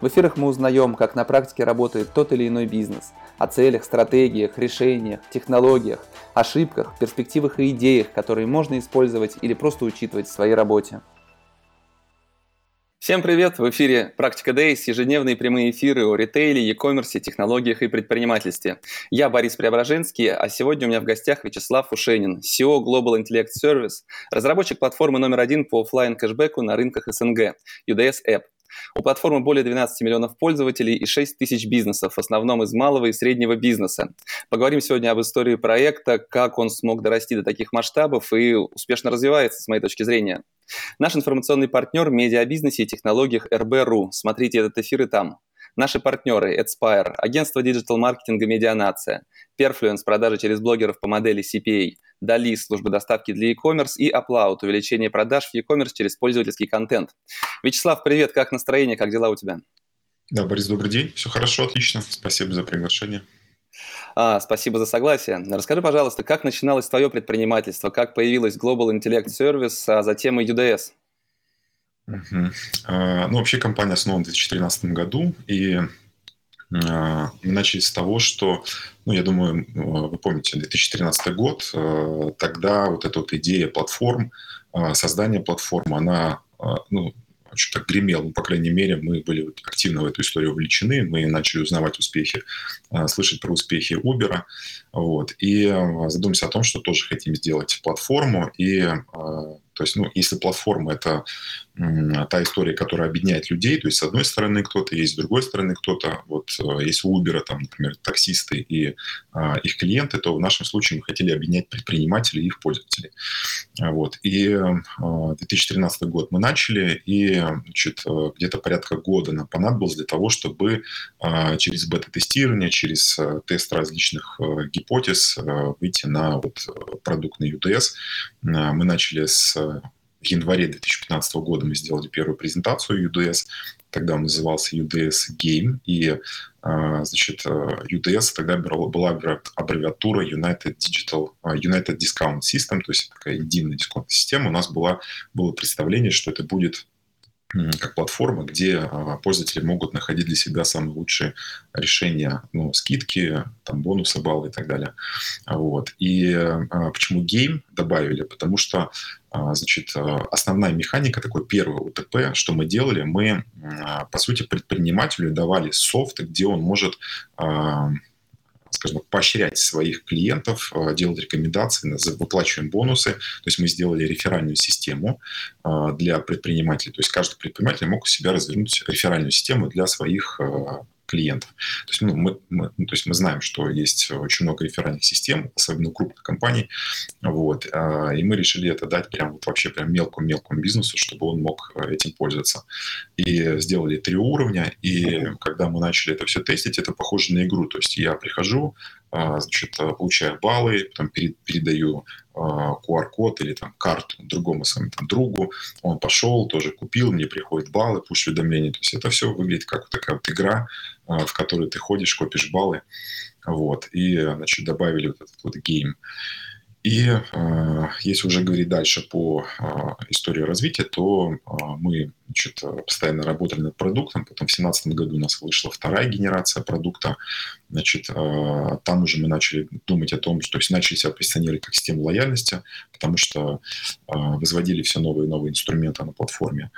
в эфирах мы узнаем, как на практике работает тот или иной бизнес, о целях, стратегиях, решениях, технологиях, ошибках, перспективах и идеях, которые можно использовать или просто учитывать в своей работе. Всем привет! В эфире «Практика Days» ежедневные прямые эфиры о ритейле, e-commerce, технологиях и предпринимательстве. Я Борис Преображенский, а сегодня у меня в гостях Вячеслав Ушенин, CEO Global Intellect Service, разработчик платформы номер один по офлайн кэшбэку на рынках СНГ, UDS App. У платформы более 12 миллионов пользователей и 6 тысяч бизнесов, в основном из малого и среднего бизнеса. Поговорим сегодня об истории проекта, как он смог дорасти до таких масштабов и успешно развивается, с моей точки зрения. Наш информационный партнер в медиабизнесе и технологиях РБ.ру. Смотрите этот эфир и там. Наши партнеры Adspire, агентство диджитал-маркетинга «Медианация», Perfluence, продажи через блогеров по модели CPA, Dali, служба доставки для e-commerce и Upload, увеличение продаж в e-commerce через пользовательский контент. Вячеслав, привет, как настроение, как дела у тебя? Да, Борис, добрый день. Все хорошо, отлично. Спасибо за приглашение. А, спасибо за согласие. Расскажи, пожалуйста, как начиналось твое предпринимательство, как появилась Global Intellect Service, а затем и UDS? Угу. А, ну, вообще компания основана в 2013 году, и начали с того, что, ну, я думаю, вы помните, 2013 год, а, тогда вот эта вот идея платформ, а, создания платформ, она, ну, очень так гремел, ну, по крайней мере, мы были активно в эту историю вовлечены, мы начали узнавать успехи, слышать про успехи Uber, вот, и задумались о том, что тоже хотим сделать платформу, и то есть, ну, если платформа – это та история, которая объединяет людей, то есть с одной стороны кто-то есть, с другой стороны кто-то, вот э, если у Uber, там, например, таксисты и а, их клиенты, то в нашем случае мы хотели объединять предпринимателей и их пользователей. Вот. И а, 2013 год мы начали, и значит, э, где-то порядка года нам понадобилось для того, чтобы а, через бета-тестирование, через а, тест различных а, гипотез а, выйти на вот, продукт на UTS. А, мы начали с январе 2015 года мы сделали первую презентацию UDS. Тогда он назывался UDS Game. И а, значит, UDS тогда была аббревиатура United Digital, а, United Discount System, то есть такая единая дисконтная система. У нас была, было представление, что это будет как платформа, где а, пользователи могут находить для себя самые лучшие решения, ну, скидки, там, бонусы, баллы и так далее. Вот. И а, почему game добавили? Потому что, а, значит, основная механика, такой первый УТП, что мы делали, мы, по сути, предпринимателю давали софт, где он может скажем так, поощрять своих клиентов, э, делать рекомендации, выплачиваем бонусы. То есть мы сделали реферальную систему э, для предпринимателей. То есть каждый предприниматель мог у себя развернуть реферальную систему для своих э, клиентов. То есть, ну, мы, мы, ну, то есть мы знаем, что есть очень много реферальных систем, особенно крупных компаний, вот, а, и мы решили это дать прям вот вообще прям мелкому-мелкому бизнесу, чтобы он мог э, этим пользоваться. И сделали три уровня, и когда мы начали это все тестить, это похоже на игру, то есть я прихожу, значит, получаю баллы, потом передаю QR-код а, или там карту другому своему там, другу, он пошел, тоже купил, мне приходят баллы, пусть уведомления. То есть это все выглядит как такая вот игра, а, в которой ты ходишь, копишь баллы. Вот. И, значит, добавили вот этот вот гейм. И э, если уже говорить дальше по э, истории развития, то э, мы значит, постоянно работали над продуктом. Потом в 2017 году у нас вышла вторая генерация продукта. Значит, там уже мы начали думать о том, что то есть начали себя позиционировать как систему лояльности, потому что э, возводили все новые и новые инструменты на платформе.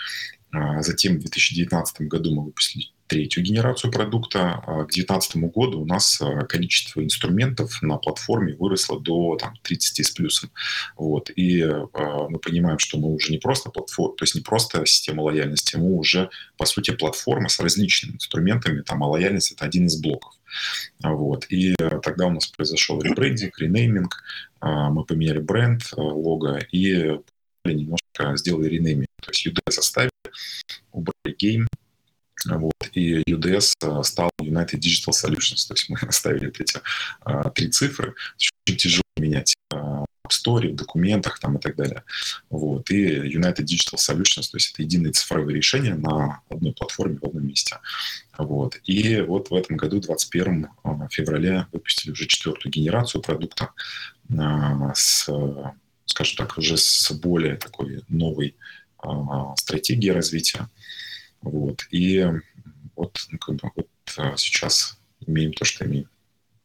А затем в 2019 году мы выпустили третью генерацию продукта. А к 2019 году у нас а, количество инструментов на платформе выросло до там, 30 с плюсом. Вот. И э, мы понимаем, что мы уже не просто платформа, то есть не просто система лояльности, мы уже, по сути, платформа с различными инструментами, там, а лояльность – это один из блоков. Вот. И тогда у нас произошел ребрендинг, ренейминг, мы поменяли бренд, лого и немножко сделали ренейминг. То есть UD составили, убрали game, вот, и UDS э, стал United Digital Solutions, то есть мы оставили эти а, три цифры. Очень тяжело менять в Store, в документах там и так далее. Вот. И United Digital Solutions, то есть это единые цифровые решения на одной платформе в одном месте. Вот. И вот в этом году, 21 а, февраля, выпустили уже четвертую генерацию продукта а, с, скажем так, уже с более такой новой а, стратегией развития. Вот. И вот, ну, как бы, вот сейчас имеем то, что имеем.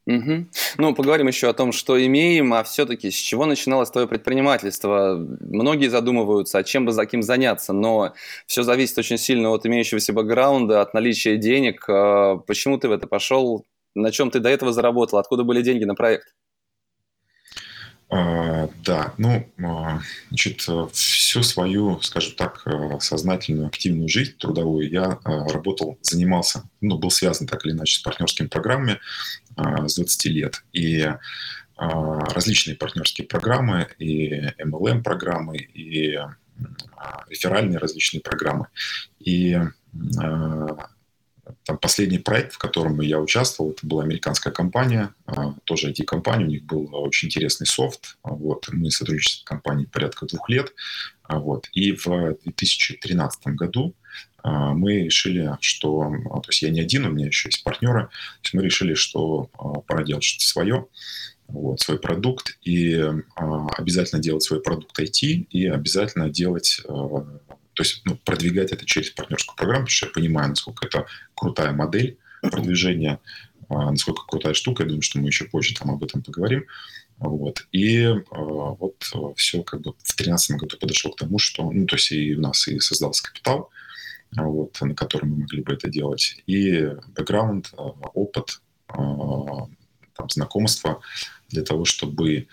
Угу. Ну, поговорим еще о том, что имеем, а все-таки с чего начиналось твое предпринимательство? Многие задумываются, а чем бы за кем заняться, но все зависит очень сильно от имеющегося бэкграунда, от наличия денег. А почему ты в это пошел? На чем ты до этого заработал? Откуда были деньги на проект? А, да, ну, а, значит, всю свою, скажем так, а, сознательную, активную жизнь трудовую я работал, занимался, ну, был связан так или иначе с партнерскими программами с 20 лет. И различные партнерские программы, и MLM-программы, и реферальные различные программы. И там последний проект, в котором я участвовал, это была американская компания, а, тоже IT-компания, у них был очень интересный софт. Вот, мы сотрудничали с компанией порядка двух лет. А, вот, и в 2013 году а, мы решили, что... То есть я не один, у меня еще есть партнеры. То есть мы решили, что пора делать что-то свое, вот, свой продукт, и обязательно делать свой продукт IT, и обязательно делать то есть ну, продвигать это через партнерскую программу, потому что я понимаю, насколько это крутая модель продвижения, а, насколько крутая штука. Я думаю, что мы еще позже там об этом поговорим. Вот. И э, вот все как бы в 2013 году подошел к тому, что, ну, то есть и у нас и создался капитал, вот, на котором мы могли бы это делать, и бэкграунд, опыт, там, знакомство для того, чтобы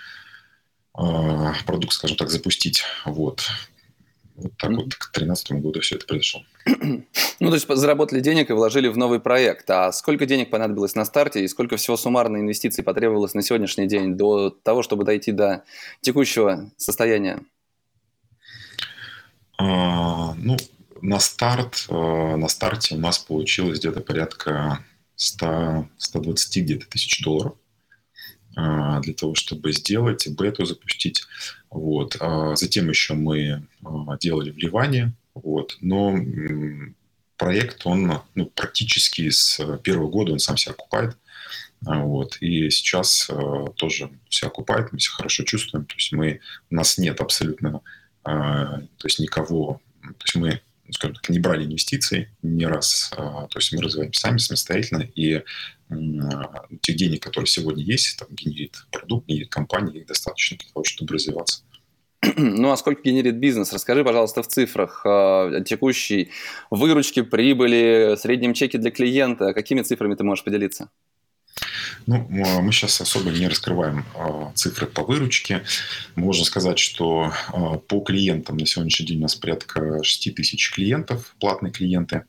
продукт, скажем так, запустить. Вот. Вот так mm-hmm. вот к 2013 году все это произошло. Ну, то есть заработали денег и вложили в новый проект. А сколько денег понадобилось на старте и сколько всего суммарно инвестиций потребовалось на сегодняшний день до того, чтобы дойти до текущего состояния? А, ну, на старт, а, на старте у нас получилось где-то порядка 100, 120 где-то тысяч долларов. А, для того, чтобы сделать бету запустить. Вот. А затем еще мы а, делали вливание. Вот. Но проект, он ну, практически с первого года он сам себя окупает. Вот. И сейчас тоже себя окупает, мы себя хорошо чувствуем. То есть мы, у нас нет абсолютно то есть никого, то есть мы скажем так, не брали инвестиции ни раз. То есть мы развиваем сами самостоятельно, и тех денег, которые сегодня есть, там генерит продукт, генерит компания, их достаточно для того, чтобы развиваться. Ну а сколько генерит бизнес? Расскажи, пожалуйста, в цифрах э, текущей выручки, прибыли, среднем чеке для клиента. Какими цифрами ты можешь поделиться? Ну, мы сейчас особо не раскрываем э, цифры по выручке. Можно сказать, что э, по клиентам на сегодняшний день у нас порядка 6 тысяч клиентов, платные клиенты.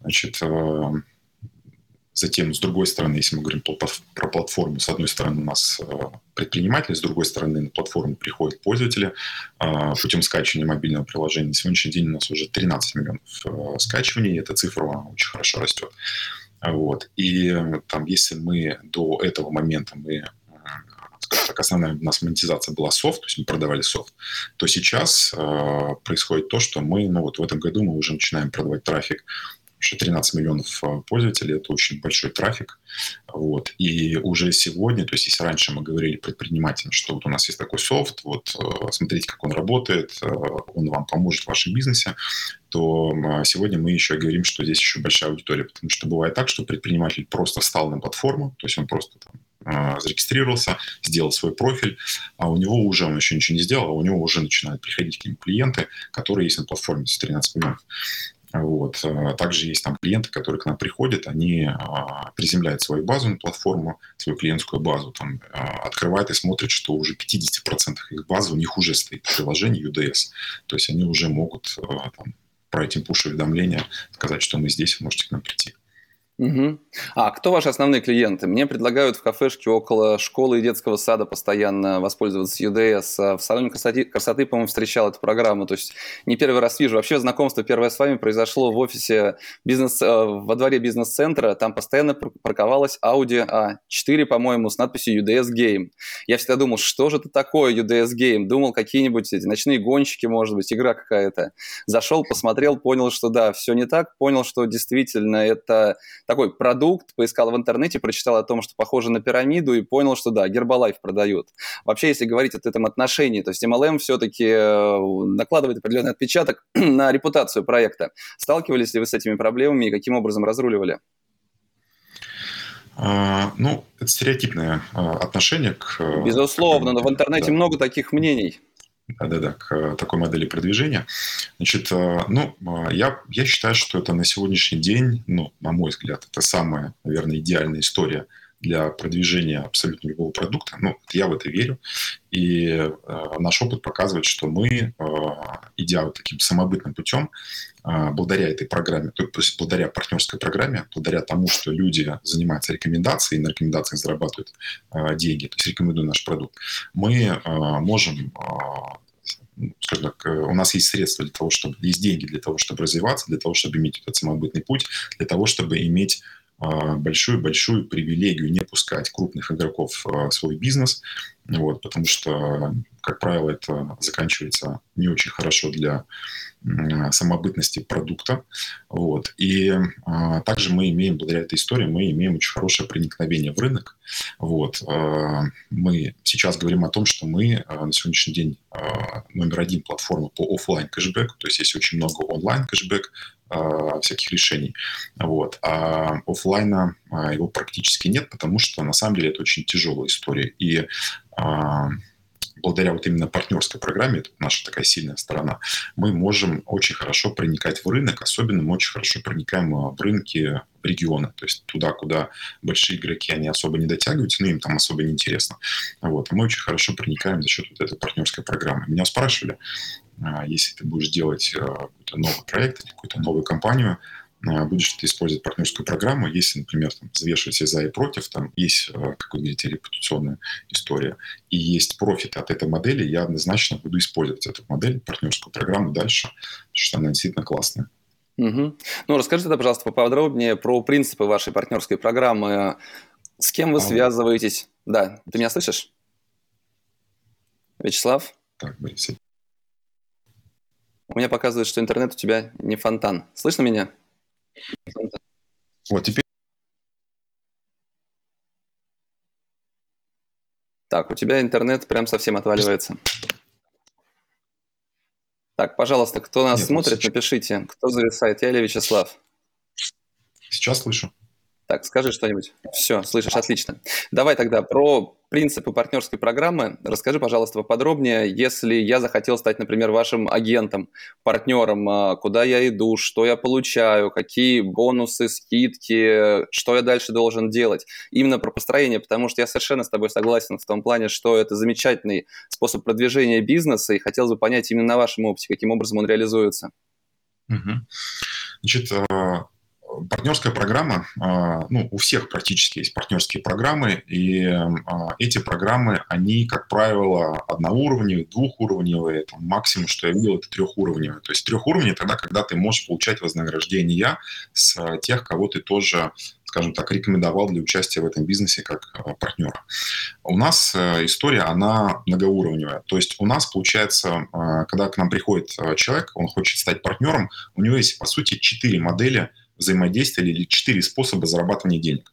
Значит, Затем, с другой стороны, если мы говорим про платформу, с одной стороны у нас предприниматели, с другой стороны на платформу приходят пользователи путем скачивания мобильного приложения. На сегодняшний день у нас уже 13 миллионов скачиваний, и эта цифра очень хорошо растет. Вот. И там, если мы до этого момента мы скажем так, основная у нас монетизация была софт, то есть мы продавали софт, то сейчас э, происходит то, что мы, ну вот в этом году мы уже начинаем продавать трафик еще 13 миллионов а, пользователей, это очень большой трафик. Вот. И уже сегодня, то есть если раньше мы говорили предпринимателям, что вот у нас есть такой софт, вот а, смотрите, как он работает, а, он вам поможет в вашем бизнесе, то сегодня мы еще говорим, что здесь еще большая аудитория, потому что бывает так, что предприниматель просто встал на платформу, то есть он просто там зарегистрировался, сделал свой профиль, а у него уже, он еще ничего не сделал, а у него уже начинают приходить к нему клиенты, которые есть на платформе с 13 миллионов. Вот. Э, также есть там клиенты, которые к нам приходят, они а, приземляют свою базу на платформу, свою клиентскую базу, там, а, открывают и смотрят, что уже 50% их базы у них уже стоит приложение UDS. То есть они уже могут а, там, про эти пуш-уведомления сказать, что мы здесь, можете к нам прийти. Угу. А кто ваши основные клиенты? Мне предлагают в кафешке около школы и детского сада постоянно воспользоваться UDS. А в салоне красоты, красоты по-моему, встречал эту программу. То есть не первый раз вижу. Вообще знакомство первое с вами произошло в офисе бизнес, э, во дворе бизнес-центра. Там постоянно парковалась Audi A4, по-моему, с надписью UDS Game. Я всегда думал, что же это такое UDS Game? Думал, какие-нибудь эти ночные гонщики, может быть, игра какая-то. Зашел, посмотрел, понял, что да, все не так. Понял, что действительно это такой продукт, поискал в интернете, прочитал о том, что похоже на пирамиду и понял, что да, Гербалайф продают. Вообще, если говорить о этом отношении, то есть MLM все-таки э, накладывает определенный отпечаток на репутацию проекта. Сталкивались ли вы с этими проблемами и каким образом разруливали? А, ну, это стереотипное а, отношение к... Э, Безусловно, но в интернете да. много таких мнений да-да-да, к такой модели продвижения. Значит, э, ну, э, я, я считаю, что это на сегодняшний день, ну, на мой взгляд, это самая, наверное, идеальная история для продвижения абсолютно любого продукта. Ну, я в это верю. И э, наш опыт показывает, что мы, э, идя вот таким самобытным путем, э, благодаря этой программе, то есть благодаря партнерской программе, благодаря тому, что люди занимаются рекомендацией, и на рекомендациях зарабатывают э, деньги, то есть рекомендуют наш продукт, мы э, можем э, скажем так, э, у нас есть средства для того, чтобы, есть деньги для того, чтобы развиваться, для того, чтобы иметь этот самобытный путь, для того, чтобы иметь большую-большую привилегию не пускать крупных игроков в свой бизнес, вот, потому что, как правило, это заканчивается не очень хорошо для самобытности продукта. Вот. И а, также мы имеем, благодаря этой истории, мы имеем очень хорошее проникновение в рынок. Вот. А, мы сейчас говорим о том, что мы а, на сегодняшний день а, номер один платформа по офлайн кэшбэку, то есть есть очень много онлайн кэшбэк, всяких решений. Вот. А офлайна его практически нет, потому что на самом деле это очень тяжелая история. И благодаря вот именно партнерской программе, это наша такая сильная сторона, мы можем очень хорошо проникать в рынок, особенно мы очень хорошо проникаем в рынки региона, то есть туда, куда большие игроки, они особо не дотягиваются, ну, им там особо не интересно. Вот. Мы очень хорошо проникаем за счет вот этой партнерской программы. Меня спрашивали, а, если ты будешь делать э, какой-то новый проект, какую-то новую компанию, а, будешь ты использовать партнерскую программу, если, например, там, взвешивать за и против, там есть, э, как вы говорите, репутационная история, и есть профит от этой модели, я однозначно буду использовать эту модель, партнерскую программу дальше, потому что она действительно классная. Угу. Ну, расскажите, пожалуйста, поподробнее про принципы вашей партнерской программы. С кем вы а связываетесь? Да, ты меня слышишь? Вячеслав? Так, Борис. У меня показывает, что интернет у тебя не фонтан. Слышно меня? Вот теперь. Так, у тебя интернет прям совсем отваливается. Так, пожалуйста, кто нас Нет, смотрит, сейчас... напишите, кто зависает, я или Вячеслав? Сейчас слышу. Так, скажи что-нибудь. Все, слышишь, отлично. Давай тогда про принципы партнерской программы. Расскажи, пожалуйста, поподробнее, если я захотел стать, например, вашим агентом, партнером, а, куда я иду, что я получаю, какие бонусы, скидки, что я дальше должен делать. Именно про построение, потому что я совершенно с тобой согласен в том плане, что это замечательный способ продвижения бизнеса, и хотел бы понять именно на вашем опыте, каким образом он реализуется. Угу. Значит, а, партнерская программа, а, ну, у всех практически есть партнерские программы, и а, эти программы, они, как правило, одноуровневые, двухуровневые, там, максимум, что я видел, это трехуровневые. То есть трехуровневые тогда, когда ты можешь получать вознаграждение с тех, кого ты тоже скажем так, рекомендовал для участия в этом бизнесе как а, партнера. У нас э, история, она многоуровневая. То есть у нас, получается, когда к нам приходит человек, он хочет стать партнером, у него есть, по сути, четыре модели взаимодействия или четыре способа зарабатывания денег.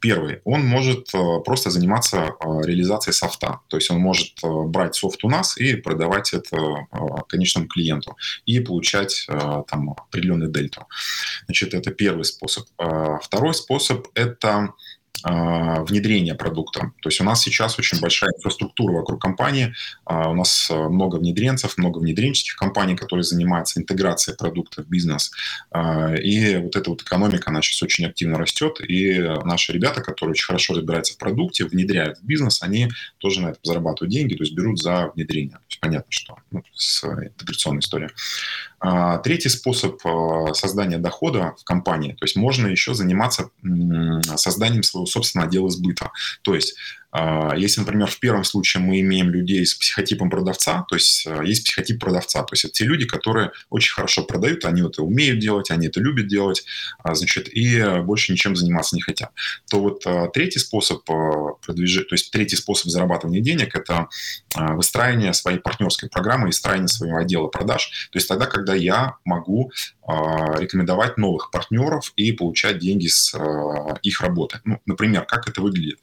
Первый. Он может э, просто заниматься э, реализацией софта. То есть он может э, брать софт у нас и продавать это конечному клиенту и получать там определенный дельту. Значит, это первый способ. Второй способ – это внедрения продукта. То есть у нас сейчас очень большая инфраструктура вокруг компании, а, у нас а, много внедренцев, много внедренческих компаний, которые занимаются интеграцией продукта в бизнес. И вот эта вот экономика, она сейчас очень активно растет, и наши ребята, которые очень хорошо разбираются в продукте, внедряют в бизнес, они тоже на этом зарабатывают деньги, то есть берут за внедрение. То есть понятно, что ну, с интеграционной историей. А, третий способ а, создания дохода в компании, то есть можно еще заниматься созданием своего собственного отдела сбыта. То есть если, например, в первом случае мы имеем людей с психотипом продавца, то есть а, есть психотип продавца, то есть это те люди, которые очень хорошо продают, они это умеют делать, они это любят делать, а, значит, и больше ничем заниматься не хотят. То вот третий способ продвижения, то есть третий способ зарабатывания денег – это выстраивание своей партнерской программы и строение своего отдела продаж. То есть тогда, когда я могу рекомендовать новых партнеров и получать деньги с их работы. Ну, например, как это выглядит?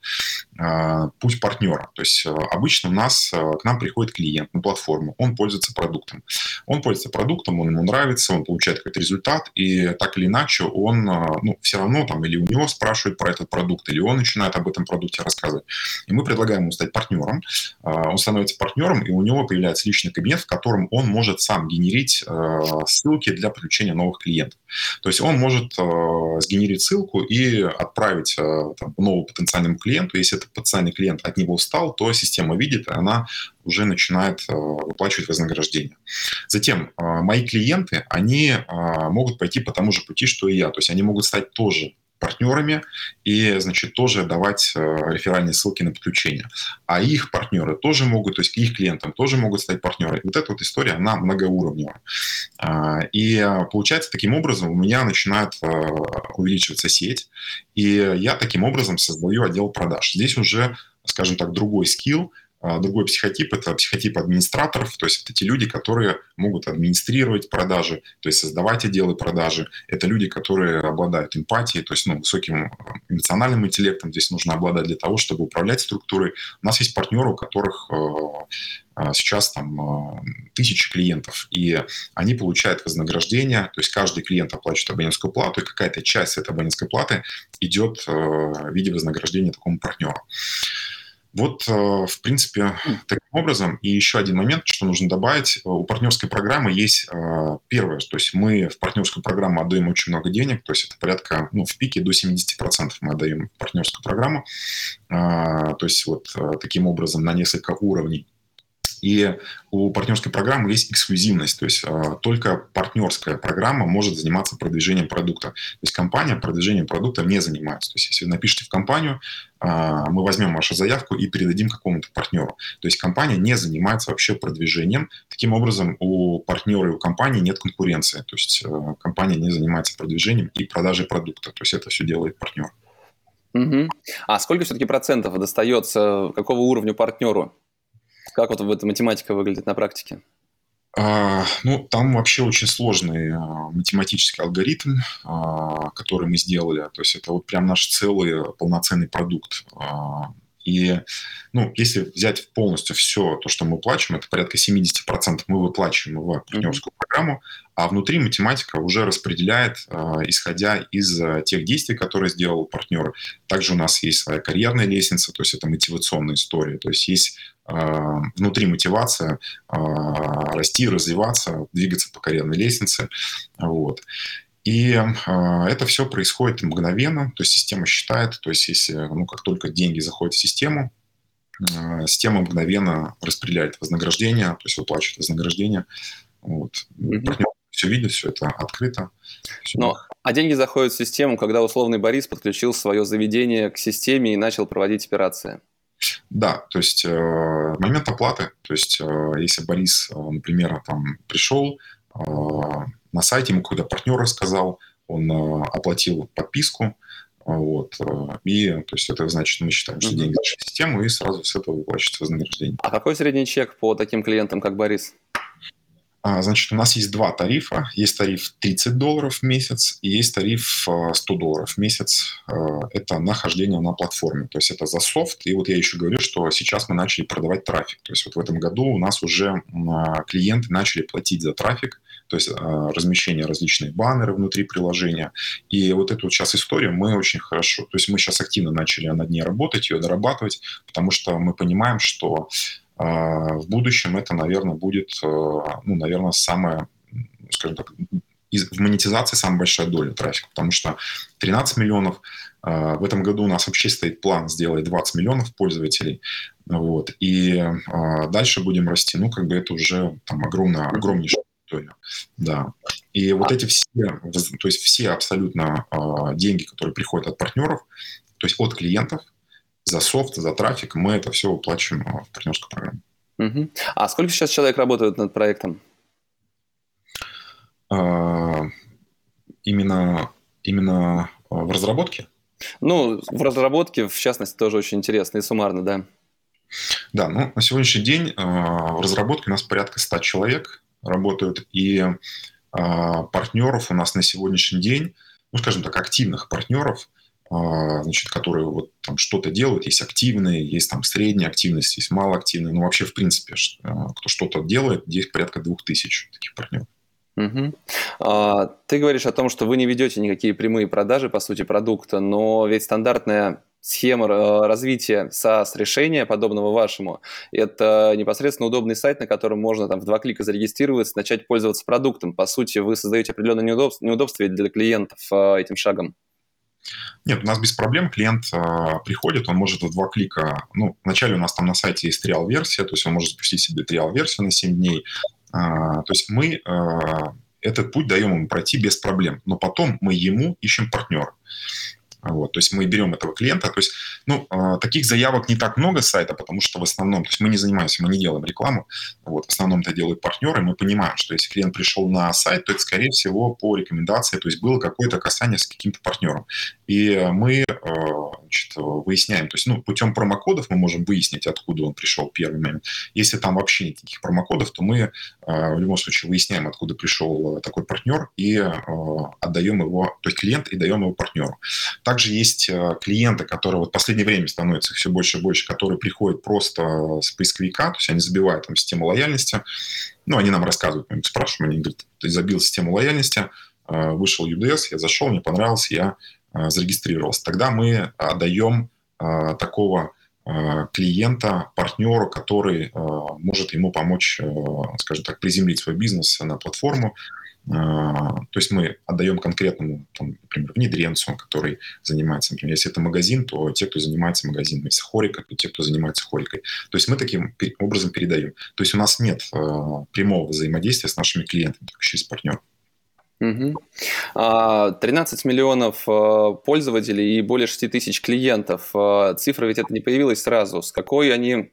Путь партнера. То есть э, обычно у нас э, к нам приходит клиент на платформу, он пользуется продуктом. Он пользуется продуктом, он ему нравится, он получает какой-то результат, и так или иначе он э, ну, все равно там или у него спрашивают про этот продукт, или он начинает об этом продукте рассказывать. И мы предлагаем ему стать партнером. Он становится партнером, и у него появляется личный кабинет, в котором он может сам генерить ссылки для привлечения новых клиентов. То есть он может сгенерить ссылку и отправить там, новому потенциальному клиенту, если это потенциальный потенциальный клиент от него устал, то система видит, и она уже начинает э, выплачивать вознаграждение. Затем э, мои клиенты, они э, могут пойти по тому же пути, что и я. То есть они могут стать тоже партнерами и, значит, тоже давать э, реферальные ссылки на подключение. А их партнеры тоже могут, то есть их клиентам тоже могут стать партнеры. Вот эта вот история, она многоуровневая. А, и получается, таким образом у меня начинает э, увеличиваться сеть, и я таким образом создаю отдел продаж. Здесь уже, скажем так, другой скилл, другой психотип – это психотип администраторов, то есть это те люди, которые могут администрировать продажи, то есть создавать отделы продажи. Это люди, которые обладают эмпатией, то есть ну, высоким а, эмоциональным интеллектом здесь нужно обладать для того, чтобы управлять структурой. У нас есть партнеры, у которых а, сейчас там тысячи клиентов, и они получают вознаграждение, то есть каждый клиент оплачивает абонентскую плату, и какая-то часть этой абонентской платы идет в виде вознаграждения такому партнеру. Вот, э, в принципе, таким образом. И еще один момент, что нужно добавить. У партнерской программы есть э, первое, то есть мы в партнерскую программу отдаем очень много денег, то есть это порядка, ну, в пике до 70% мы отдаем в партнерскую программу. То есть вот э, таким образом на несколько уровней. И у партнерской программы есть эксклюзивность, то есть э, только партнерская программа может заниматься продвижением продукта. То есть компания продвижением продукта не занимается. То есть если вы напишите в компанию, э, мы возьмем вашу заявку и передадим какому-то партнеру. То есть компания не занимается вообще продвижением. Таким образом, у партнера и у компании нет конкуренции. То есть э, компания не занимается продвижением и продажей продукта. То есть это все делает партнер. Угу. А сколько все-таки процентов достается какого уровня партнеру? Как вот эта математика выглядит на практике? А, ну, там вообще очень сложный а, математический алгоритм, а, который мы сделали. То есть это вот прям наш целый полноценный продукт. И ну, если взять полностью все то, что мы плачем, это порядка 70% мы выплачиваем в партнерскую mm-hmm. программу, а внутри математика уже распределяет, э, исходя из э, тех действий, которые сделал партнер. Также у нас есть своя карьерная лестница, то есть это мотивационная история. То есть есть внутри мотивация расти, развиваться, двигаться по карьерной лестнице. Вот. И э, это все происходит мгновенно, то есть система считает, то есть если, ну, как только деньги заходят в систему, э, система мгновенно распределяет вознаграждение, то есть выплачивает вознаграждение. Вот. Mm-hmm. Партнер все видит, все это открыто. Все. Но, а деньги заходят в систему, когда условный Борис подключил свое заведение к системе и начал проводить операции. Да, то есть э, момент оплаты, то есть э, если Борис, э, например, там пришел, э, на сайте, ему какой-то партнер рассказал, он э, оплатил подписку, вот. Э, и то есть это значит, мы считаем, что деньги в систему, и сразу с этого выплачивается вознаграждение. А какой средний чек по таким клиентам, как Борис? А, значит, у нас есть два тарифа. Есть тариф 30 долларов в месяц и есть тариф 100 э, долларов в месяц. Это нахождение на платформе. То есть это за софт. И вот я еще говорю, что сейчас мы начали продавать трафик. То есть вот в этом году у нас уже клиенты начали платить за трафик то есть размещение различных баннеры внутри приложения. И вот эту сейчас историю мы очень хорошо, то есть мы сейчас активно начали над ней работать, ее дорабатывать, потому что мы понимаем, что в будущем это, наверное, будет, а, ну, наверное, самое, скажем так, в монетизации самая большая доля трафика, потому что 13 миллионов, в этом году у нас вообще стоит план сделать 20 миллионов пользователей, вот, и дальше будем расти, ну, как бы это уже там огромная, огромнейшая историю. Да. И вот эти все, то есть все абсолютно э, деньги, которые приходят от партнеров, то есть от клиентов, за софт, за трафик, мы это все уплачиваем в партнерскую программу. Угу. А сколько сейчас человек работает над проектом? А, именно, именно в разработке? Ну, в разработке, в частности, тоже очень интересно и суммарно, да. Да, ну, на сегодняшний день э, в разработке у нас порядка 100 человек работают, и э, партнеров у нас на сегодняшний день, ну, скажем так, активных партнеров, значит, которые вот там что-то делают, есть активные, есть там средняя активность, есть малоактивные, ну, вообще, в принципе, кто что-то делает, здесь порядка 2000 таких партнеров. Угу. А, ты говоришь о том, что вы не ведете никакие прямые продажи, по сути, продукта, но ведь стандартная схема э, развития SaaS-решения, подобного вашему, это непосредственно удобный сайт, на котором можно там в два клика зарегистрироваться, начать пользоваться продуктом. По сути, вы создаете определенное неудобство, неудобство для клиентов этим шагом. Нет, у нас без проблем клиент э, приходит, он может в два клика, ну, вначале у нас там на сайте есть триал-версия, то есть он может запустить себе триал-версию на 7 дней, а, то есть мы а, этот путь даем ему пройти без проблем, но потом мы ему ищем партнера. Вот, то есть мы берем этого клиента. То есть, ну, э, таких заявок не так много с сайта, потому что в основном, то есть мы не занимаемся, мы не делаем рекламу. Вот, в основном это делают партнеры. Мы понимаем, что если клиент пришел на сайт, то это, скорее всего, по рекомендации, то есть было какое-то касание с каким-то партнером. И мы э, значит, выясняем, то есть, ну, путем промокодов мы можем выяснить, откуда он пришел первый момент. Если там вообще нет никаких промокодов, то мы э, в любом случае выясняем, откуда пришел такой партнер и отдаем его, то есть клиент и даем его партнеру. Также есть э, клиенты, которые вот в последнее время становятся все больше и больше, которые приходят просто с поисковика, то есть они забивают там систему лояльности, ну, они нам рассказывают, мы спрашиваем, они говорят, ты забил систему лояльности, э, вышел UDS, я зашел, мне понравился, я э, зарегистрировался. Тогда мы отдаем такого клиента, партнеру, который может ему помочь, скажем так, приземлить свой бизнес на платформу, то есть мы отдаем конкретному, там, например, внедренцу, который занимается, например, если это магазин, то те, кто занимается магазином, если хорика, то те, кто занимается хорикой. То есть мы таким образом передаем. То есть у нас нет э, прямого взаимодействия с нашими клиентами, только через партнеров. Угу. 13 миллионов а, пользователей и более 6 тысяч клиентов. Цифра ведь это не появилась сразу. С какой они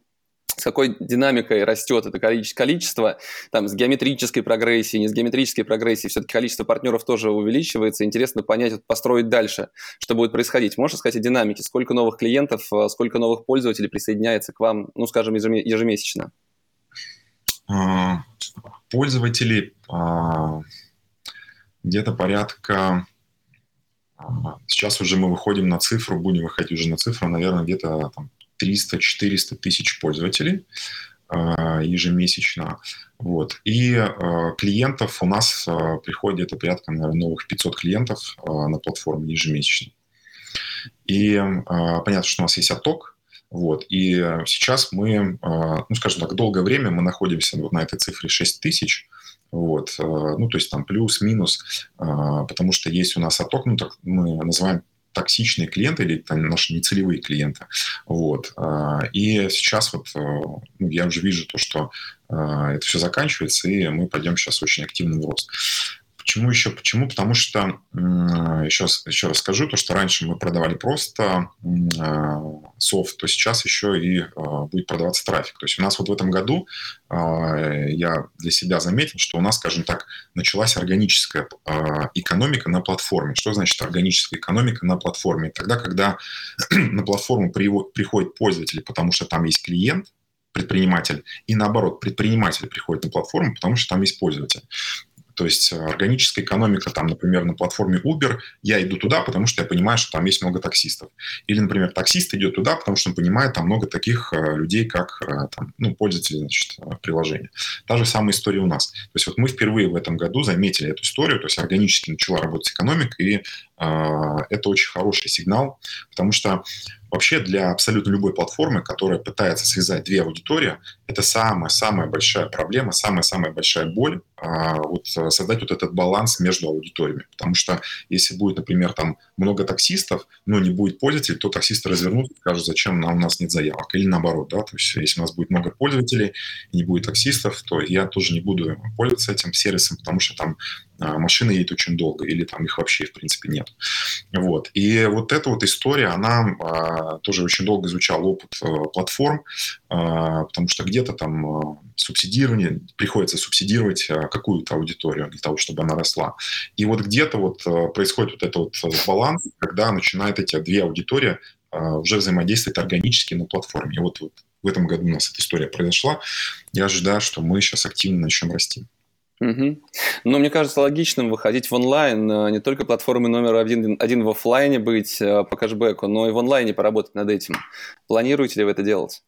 с какой динамикой растет это количество, там, с геометрической прогрессией, не с геометрической прогрессией, все-таки количество партнеров тоже увеличивается. Интересно понять, вот, построить дальше, что будет происходить. Можешь сказать о динамике? Сколько новых клиентов, сколько новых пользователей присоединяется к вам, ну, скажем, ежемесячно? А, пользователей а, где-то порядка Сейчас уже мы выходим на цифру, будем выходить уже на цифру, наверное, где-то там 300-400 тысяч пользователей а, ежемесячно. Вот. И э, клиентов у нас э, приходит где-то порядка, наверное, новых 500 клиентов э, на платформе ежемесячно. И понятно, что у нас есть отток, вот. И сейчас мы, ну, скажем так, долгое время мы находимся вот на этой цифре 6 тысяч, вот, ну, то есть там плюс-минус, потому что есть у нас отток, ну, так мы называем токсичные клиенты или там, наши нецелевые клиенты. Вот. А, и сейчас вот э, ну, я уже вижу то, что э, это все заканчивается, и мы пойдем сейчас очень активно в рост. Почему еще? Почему? Потому что, еще, еще раз скажу, то, что раньше мы продавали просто а, софт, то сейчас еще и а, будет продаваться трафик. То есть у нас вот в этом году я для себя заметил, что у нас, скажем так, началась органическая экономика на платформе. Что значит органическая экономика на платформе? Тогда, когда на платформу приходят пользователи, потому что там есть клиент, предприниматель, и наоборот, предприниматель приходит на платформу, потому что там есть пользователь. То есть э, органическая экономика, там, например, на платформе Uber, я иду туда, потому что я понимаю, что там есть много таксистов. Или, например, таксист идет туда, потому что он понимает, там много таких э, людей, как э, там, ну, пользователи значит, приложения. Та же самая история у нас. То есть вот мы впервые в этом году заметили эту историю, то есть органически начала работать экономика, и это очень хороший сигнал, потому что Вообще для абсолютно любой платформы, которая пытается связать две аудитории, это самая-самая большая проблема, самая-самая большая боль а, вот э, создать вот этот баланс между аудиториями. Потому что если будет, например, там много таксистов, но не будет пользователей, то таксисты развернутся и скажут, зачем у нас нет заявок. Или наоборот, да, то есть если у нас будет много пользователей и не будет таксистов, то я тоже не буду пользоваться этим сервисом, потому что там а, машины едет очень долго, или там их вообще, в принципе, нет. Вот. И вот эта вот история, она а, тоже очень долго изучала опыт а, платформ, потому что где-то там субсидирование, приходится субсидировать какую-то аудиторию для того, чтобы она росла. И вот где-то вот происходит вот этот вот баланс, когда начинают эти две аудитории уже взаимодействовать органически на платформе. И вот, вот в этом году у нас эта история произошла. Я ожидаю, что мы сейчас активно начнем расти. Угу. Но мне кажется логичным выходить в онлайн, э, не только платформы номер один, один в офлайне быть э, по кэшбэку, но и в онлайне поработать над этим. Планируете ли вы это делать?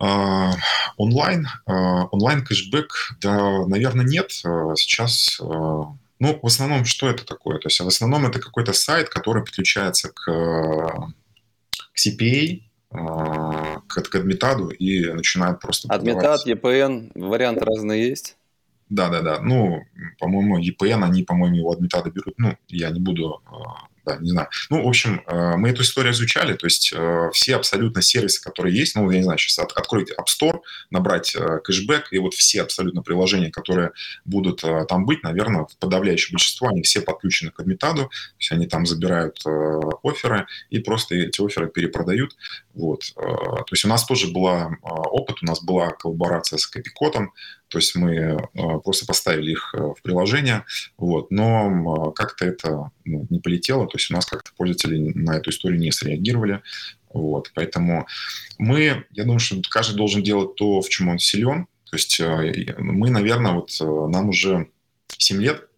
Uh, онлайн, uh, онлайн кэшбэк, да, наверное, нет. Uh, сейчас, ну, в основном, что это такое? То есть, в основном это какой-то сайт, который подключается к, к CPA, к, к адмитаду и начинает просто... Адмитад, EPN, варианты разные есть? Да, да, да. Ну, по-моему, EPN, они, по-моему, его от метада берут. Ну, я не буду а, да, не знаю. Ну, в общем, э, мы эту историю изучали, то есть э, все абсолютно сервисы, которые есть, ну, я не знаю, сейчас от, откройте App Store, набрать э, кэшбэк, и вот все абсолютно приложения, которые будут там быть, наверное, подавляющее большинство, они все подключены к Admitado, то есть они там забирают оферы и просто эти оферы перепродают. Вот. То есть у нас тоже был опыт, у нас была коллаборация с Копикотом, то есть мы просто поставили их в приложение, вот, но как-то это ну, не полетело, то есть у нас как-то пользователи на эту историю не среагировали. Вот, поэтому мы, я думаю, что каждый должен делать то, в чем он силен. То есть э, мы, наверное, вот э, нам уже 7 лет,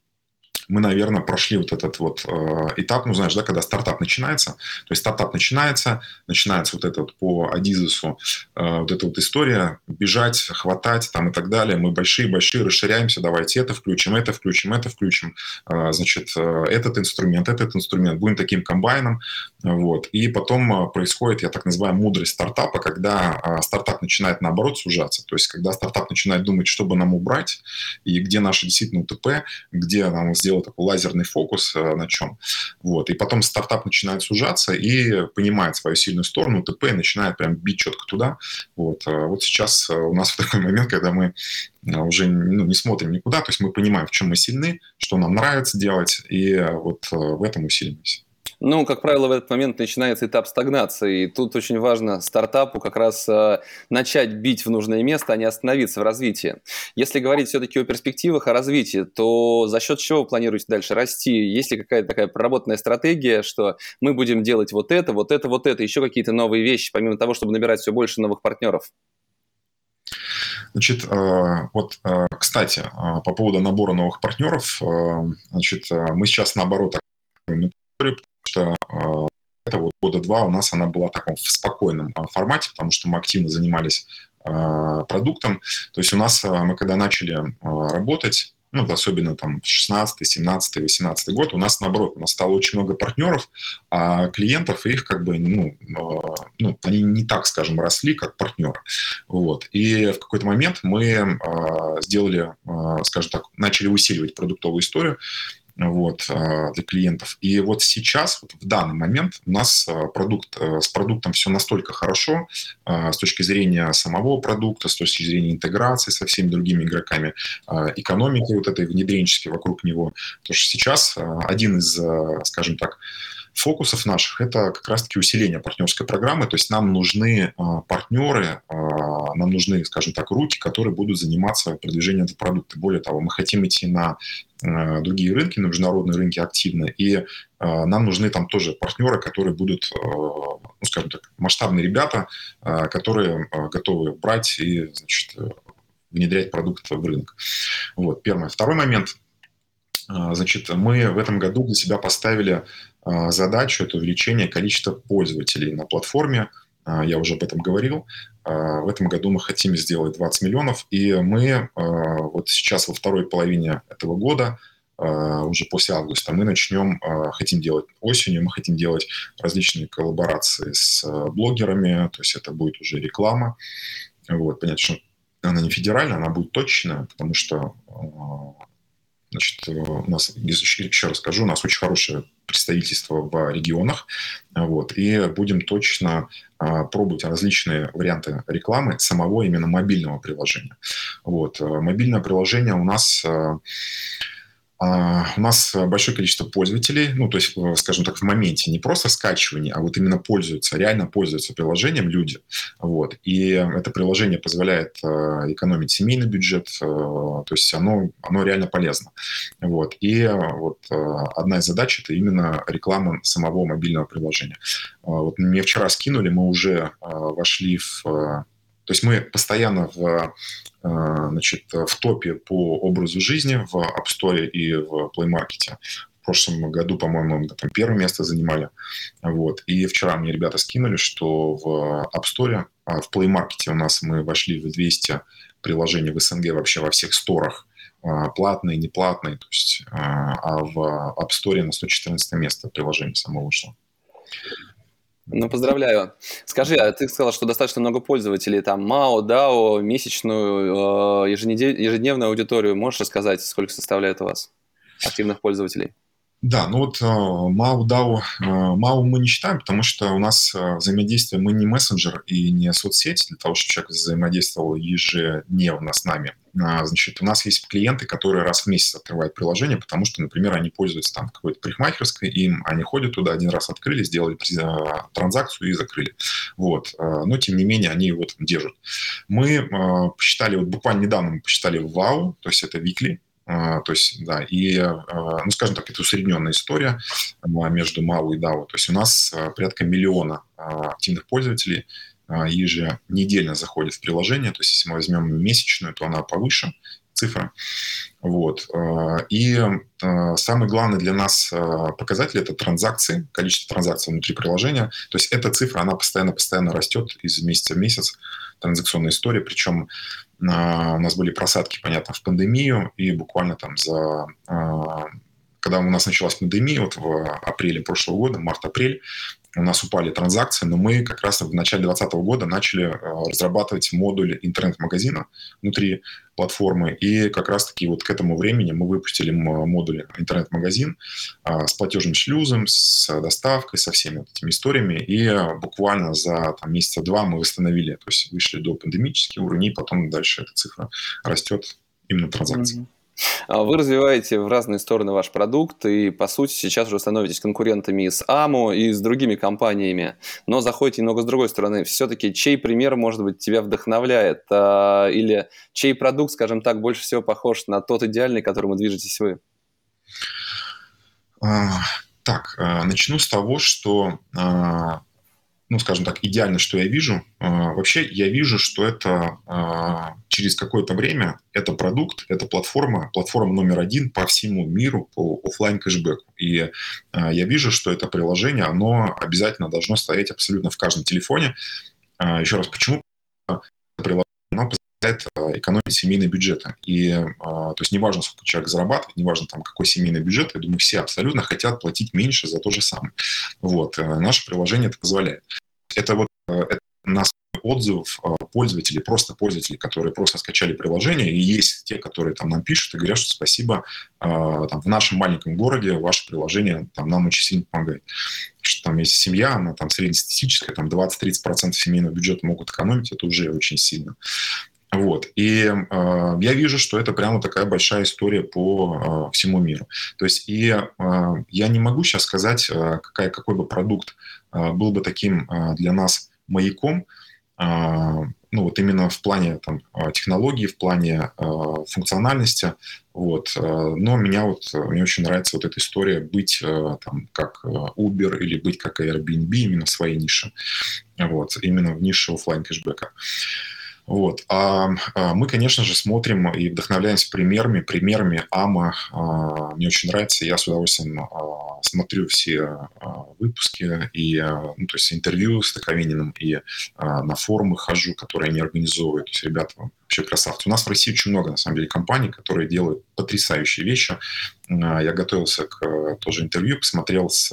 мы, наверное, прошли вот этот вот э, этап, ну, знаешь, да, когда стартап начинается, то есть стартап начинается, начинается вот это вот по Адизусу, э, вот эта вот история, бежать, хватать там и так далее, мы большие-большие расширяемся, давайте это включим, это включим, это включим, э, значит, э, этот инструмент, этот инструмент, будем таким комбайном, вот, и потом э, происходит, я так называю, мудрость стартапа, когда э, стартап начинает, наоборот, сужаться, то есть когда стартап начинает думать, что бы нам убрать, и где наше действительно УТП, где нам сделать такой лазерный фокус э, на чем. Вот. И потом стартап начинает сужаться и понимает свою сильную сторону, ТП, начинает прям бить четко туда. Вот. Э, вот сейчас э, у нас такой момент, когда мы уже ну, не смотрим никуда, то есть мы понимаем, в чем мы сильны, что нам нравится делать, и вот в этом усиливаемся. Ну, как правило, в этот момент начинается этап стагнации, и тут очень важно стартапу как раз э, начать бить в нужное место, а не остановиться в развитии. Если говорить все-таки о перспективах, о развитии, то за счет чего вы планируете дальше расти? Есть ли какая-то такая проработанная стратегия, что мы будем делать вот это, вот это, вот это, еще какие-то новые вещи, помимо того, чтобы набирать все больше новых партнеров? Значит, э, вот, э, кстати, э, по поводу набора новых партнеров, значит, мы сейчас, наоборот, что а, это вот года два у нас она была таком в спокойном а, формате, потому что мы активно занимались а, продуктом. То есть у нас, мы когда начали работать, ну, особенно там 16, 17, 18 год, у нас, наоборот, у нас стало очень много партнеров, а клиентов их как бы, ну, ну они не так, скажем, росли, как партнеры. Вот. И в какой-то момент мы сделали, скажем так, начали усиливать продуктовую историю, вот, а, для клиентов. И вот сейчас, вот в данный момент у нас а, продукт, э, с продуктом все настолько хорошо с точки зрения самого продукта, с точки зрения интеграции со всеми другими игроками, экономики вот этой внедренческой вокруг него, то что сейчас один из, скажем так, фокусов наших – это как раз-таки усиление партнерской программы. То есть нам нужны партнеры, нам нужны, скажем так, руки, которые будут заниматься продвижением этого продукта. Более того, мы хотим идти на Э, другие рынки, на международные рынки активно, и нам нужны там тоже партнеры, которые будут, ну, скажем так, масштабные ребята, которые готовы брать и, значит, внедрять продукт в рынок. Вот, первое. Второй момент. Значит, мы в этом году для себя поставили задачу – это увеличение количества пользователей на платформе. Я уже об этом говорил. А, в этом году мы хотим сделать 20 миллионов, и мы а, вот сейчас во второй половине этого года уже после августа. Мы начнем, хотим делать осенью, мы хотим делать различные коллаборации с блогерами, то есть это будет уже реклама. Вот, понятно, что она не федеральная, она будет точная, потому что Значит, у нас, еще раз скажу, у нас очень хорошее представительство в регионах, вот, и будем точно а, пробовать различные варианты рекламы самого именно мобильного приложения. Вот, мобильное приложение у нас а, у нас большое количество пользователей, ну, то есть, э, скажем так, в моменте не просто скачивание, а вот именно пользуются, реально пользуются приложением люди. Вот. И это приложение позволяет э, экономить семейный бюджет, э, то есть оно, оно реально полезно. Вот. И вот одна из задач – это именно реклама самого мобильного приложения. Вот мне вчера скинули, мы уже вошли в то есть мы постоянно в, э, значит, в топе по образу жизни в App Store и в Play Market. В прошлом году, по-моему, там первое место занимали. Вот. И вчера мне ребята скинули, что в App Store, а в Play Market у нас мы вошли в 200 приложений в СНГ вообще во всех сторах, а, платные, неплатные. То есть, а, а в App Store на 114 место приложение само вышло. Ну, поздравляю. Скажи, а ты сказал, что достаточно много пользователей, там, МАО, ДАО, месячную, э, ежедневную аудиторию. Можешь рассказать, сколько составляет у вас активных пользователей? Да, ну вот MAU, DAO, MAU мы не считаем, потому что у нас э, взаимодействие, мы не мессенджер и не соцсеть для того, чтобы человек взаимодействовал ежедневно с нами. А, значит, у нас есть клиенты, которые раз в месяц открывают приложение, потому что, например, они пользуются там какой-то парикмахерской, им они ходят туда, один раз открыли, сделали транзакцию и закрыли. Вот. Но, тем не менее, они его там держат. Мы посчитали, вот буквально недавно мы посчитали вау, то есть это а, то есть, да, и, а, ну, скажем так, это усредненная история между MAU и DAO. То есть у нас а, порядка миллиона активных пользователей еженедельно заходит в приложение. То есть если мы возьмем месячную, то она повыше цифра. Вот. И самый главный для нас показатель – это транзакции, количество транзакций внутри приложения. То есть эта цифра, она постоянно-постоянно растет из месяца в месяц, транзакционная история. Причем у нас были просадки, понятно, в пандемию, и буквально там за когда у нас началась пандемия, вот в апреле прошлого года, март-апрель, у нас упали транзакции, но мы как раз в начале 2020 года начали э, разрабатывать модуль интернет-магазина внутри платформы, и как раз-таки вот к этому времени мы выпустили модуль интернет-магазин а, с платежным шлюзом, с доставкой, со всеми этими историями, и буквально за там, месяца два мы восстановили, то есть вышли до пандемических уровней, потом дальше эта цифра растет именно транзакций. Mm-hmm. А вы развиваете в разные стороны ваш продукт и, по сути, сейчас уже становитесь конкурентами и с АМО, и с другими компаниями, но заходите немного с другой стороны. Все-таки чей пример, может быть, тебя вдохновляет? А, или чей продукт, скажем так, больше всего похож на тот идеальный, к которому движетесь вы? А, так, начну с того, что ну, скажем так, идеально, что я вижу. А, вообще я вижу, что это а, через какое-то время это продукт, это платформа, платформа номер один по всему миру по офлайн кэшбэку. И а, я вижу, что это приложение, оно обязательно должно стоять абсолютно в каждом телефоне. Еще раз, почему? Приложение оно позволяет экономить семейные бюджеты. И то есть неважно, сколько человек зарабатывает, неважно там какой семейный бюджет, я думаю, все абсолютно хотят платить меньше за то же самое. Вот. Э, наше приложение это позволяет это вот э, это нас отзывов э, пользователей, просто пользователей, которые просто скачали приложение, и есть те, которые там нам пишут и говорят, что спасибо, э, там, в нашем маленьком городе ваше приложение там, нам очень сильно помогает. Что там есть семья, она там среднестатистическая, там 20-30% семейного бюджета могут экономить, это уже очень сильно. Вот. И э, я вижу, что это прямо такая большая история по э, всему миру. То есть и э, я не могу сейчас сказать, э, какая, какой бы продукт был бы таким э, для нас маяком, э, ну вот именно в плане там, технологий, в плане функциональности. Вот. Но меня вот, мне очень нравится вот эта история быть там, как Uber или быть как Airbnb именно в своей нише. Вот. Именно в нише офлайн кэшбэка. Вот. А, а мы, конечно же, смотрим и вдохновляемся примерами, примерами АМА. А, мне очень нравится, я с удовольствием а, смотрю все выпуски и, ну, то есть интервью с Таковининым и на форумы хожу, которые они организовывают. То есть ребята вообще красавцы. У нас в России очень много, на самом деле, компаний, которые делают потрясающие вещи. Я готовился к тоже интервью, посмотрел с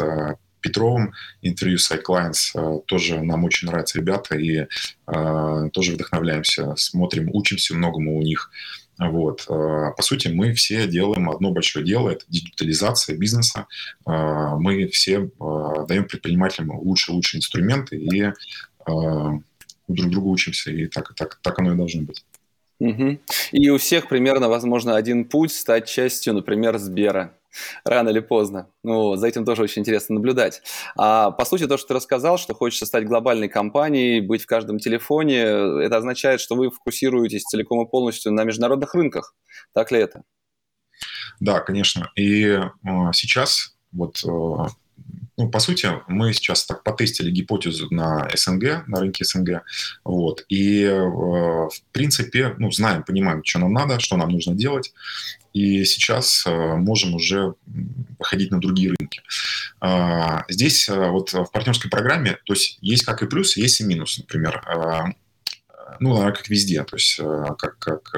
Петровым интервью с iClients. Э, тоже нам очень нравятся ребята и э, тоже вдохновляемся, смотрим, учимся многому у них. Вот. Э, по сути, мы все делаем одно большое дело, это диджитализация бизнеса. Мы все даем предпринимателям лучшие лучшие инструменты и друг друга учимся, и так, так, так оно и должно быть. Угу. И у всех примерно, возможно, один путь стать частью, например, Сбера рано или поздно. Ну, за этим тоже очень интересно наблюдать. А, по сути, то, что ты рассказал, что хочется стать глобальной компанией, быть в каждом телефоне, это означает, что вы фокусируетесь целиком и полностью на международных рынках. Так ли это? Да, конечно. И э, сейчас вот э, ну, по сути, мы сейчас так потестили гипотезу на СНГ, на рынке СНГ, вот, и, э, в принципе, ну, знаем, понимаем, что нам надо, что нам нужно делать, и сейчас э, можем уже выходить на другие рынки. А, здесь э, вот в партнерской программе, то есть есть как и плюс, есть и минус, например. А, ну, наверное, как везде, то есть как, как,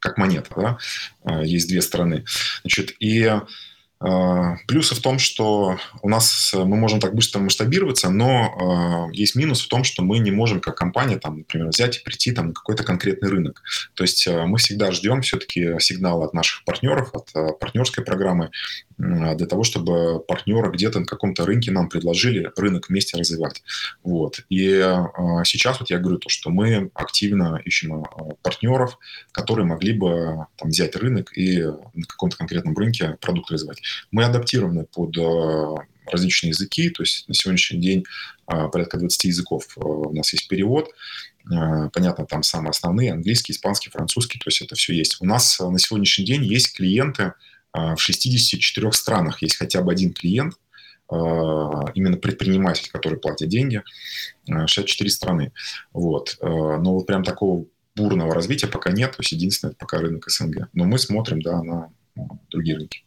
как монета, да, есть две стороны. Значит, и а, плюсы в том, что у нас мы можем так быстро масштабироваться, но э, есть минус в том, что мы не можем как компания, там, например, взять и прийти там, на какой-то конкретный рынок. То есть э, мы всегда ждем все-таки сигналы от наших партнеров, от э, партнерской программы, э, для того, чтобы партнеры где-то на каком-то рынке нам предложили рынок вместе развивать. Вот. И э, сейчас вот я говорю то, что мы активно ищем э, партнеров, которые могли бы там, взять рынок и на каком-то конкретном рынке продукт развивать. Мы адаптированы под э, различные языки, то есть на сегодняшний день э, порядка 20 языков э, у нас есть перевод. Понятно, там самые основные, английский, испанский, французский, то есть это все есть. У нас на сегодняшний день есть клиенты в 64 странах, есть хотя бы один клиент, именно предприниматель, который платит деньги, 64 страны. Вот. Но вот прям такого бурного развития пока нет, то есть единственное, это пока рынок СНГ. Но мы смотрим, да, на другие рынки.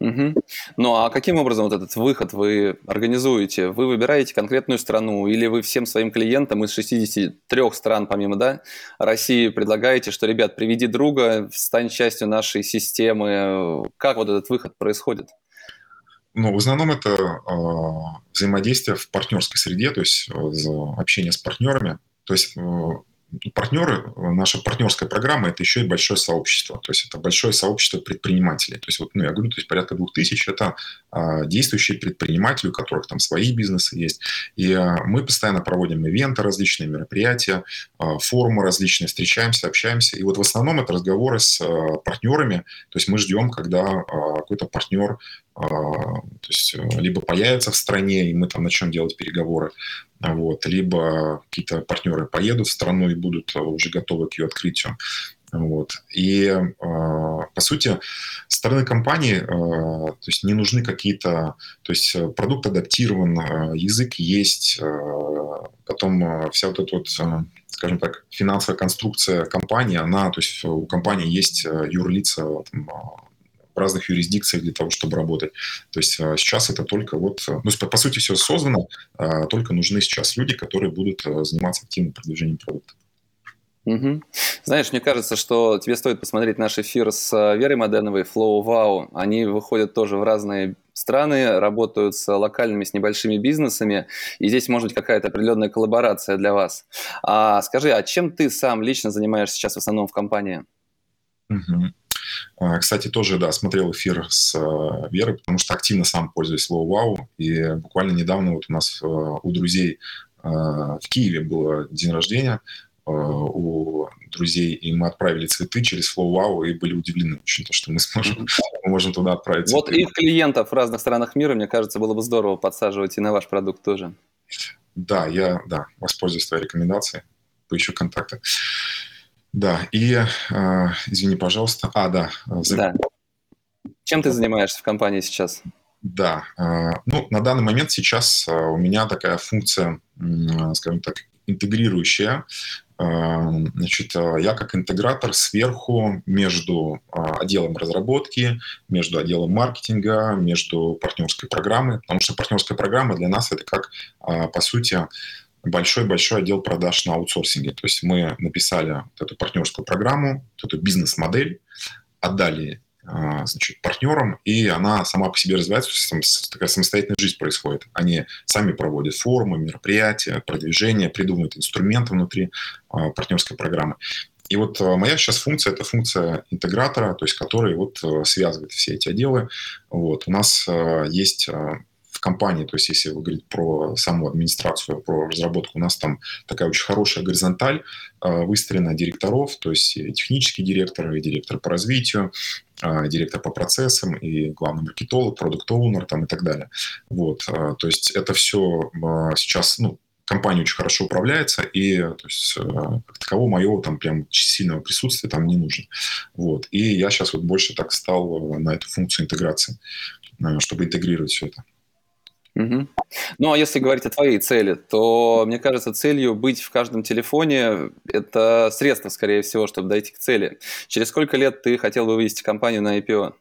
Угу. Ну а каким образом вот этот выход вы организуете? Вы выбираете конкретную страну или вы всем своим клиентам из 63 стран, помимо да, России, предлагаете, что, ребят, приведи друга, стань частью нашей системы? Как вот этот выход происходит? Ну, в основном это э, взаимодействие в партнерской среде, то есть э, общение с партнерами. То есть э, партнеры, наша партнерская программа – это еще и большое сообщество. То есть это большое сообщество предпринимателей. То есть вот, ну, я говорю, то есть порядка двух тысяч – это а, действующие предприниматели, у которых там свои бизнесы есть. И а, мы постоянно проводим ивенты различные, мероприятия, а, форумы различные, встречаемся, общаемся. И вот в основном это разговоры с а, партнерами. То есть мы ждем, когда а, какой-то партнер то есть э, либо появится в стране, и мы там начнем делать переговоры, вот, либо какие-то партнеры поедут в страну и будут э, уже готовы к ее открытию. Вот. И, э, по сути, стороны компании э, то есть не нужны какие-то... То есть продукт адаптирован, язык есть, потом вся вот эта вот, скажем так, финансовая конструкция компании, она, то есть у компании есть юрлица, там, в разных юрисдикциях для того, чтобы работать. То есть а, сейчас это только вот, э, ну, по сути, все создано, а, только нужны сейчас люди, которые будут заниматься активным продвижением продукта. Угу. Знаешь, мне кажется, что тебе стоит посмотреть наш эфир с Верой Моденовой, Flow Wow. Они выходят тоже в разные страны, работают с локальными, с небольшими бизнесами, и здесь может быть какая-то определенная коллаборация для вас. А скажи, а чем ты сам лично занимаешься сейчас в основном в компании? Угу. А, кстати, тоже, да, смотрел эфир с э, Верой, потому что активно сам пользуюсь словом «Вау». И буквально недавно вот у нас э, у друзей э, в Киеве был день рождения у друзей, и мы отправили цветы через Flow Wow и были удивлены очень, то, что мы сможем, мы можем туда отправить цветы. Вот их клиентов в разных странах мира, мне кажется, было бы здорово подсаживать и на ваш продукт тоже. Да, я да, воспользуюсь твоей рекомендацией, поищу контакты. Да, и, э, извини, пожалуйста, а, да. Да. Чем ты занимаешься в компании сейчас? Да, э, ну, на данный момент сейчас э, у меня такая функция, э, скажем так, интегрирующая. Значит, я как интегратор сверху между отделом разработки, между отделом маркетинга, между партнерской программой, потому что партнерская программа для нас это как, по сути, большой-большой отдел продаж на аутсорсинге. То есть мы написали вот эту партнерскую программу, вот эту бизнес-модель, отдали а, значит, партнерам, и она сама по себе развивается, такая самостоятельная жизнь происходит. Они сами проводят форумы, мероприятия, продвижение, придумывают инструменты внутри а, партнерской программы. И вот а, моя сейчас функция – это функция интегратора, то есть который вот связывает все эти отделы. Вот. У нас есть в компании, то есть если вы говорите про саму администрацию, про разработку, у нас там такая очень хорошая горизонталь э, выстроена директоров, то есть технический директор, и директор по развитию, э, директор по процессам, и главный маркетолог, продукт-оунер там и так далее. Вот, э, то есть это все сейчас, ну, компания очень хорошо управляется, и то есть, как такового моего там прям сильного присутствия там не нужно. Вот. И я сейчас вот больше так стал на эту функцию интеграции, чтобы интегрировать все это. Угу. Ну, а если говорить о твоей цели, то, мне кажется, целью быть в каждом телефоне – это средство, скорее всего, чтобы дойти к цели. Через сколько лет ты хотел бы вывести компанию на IPO?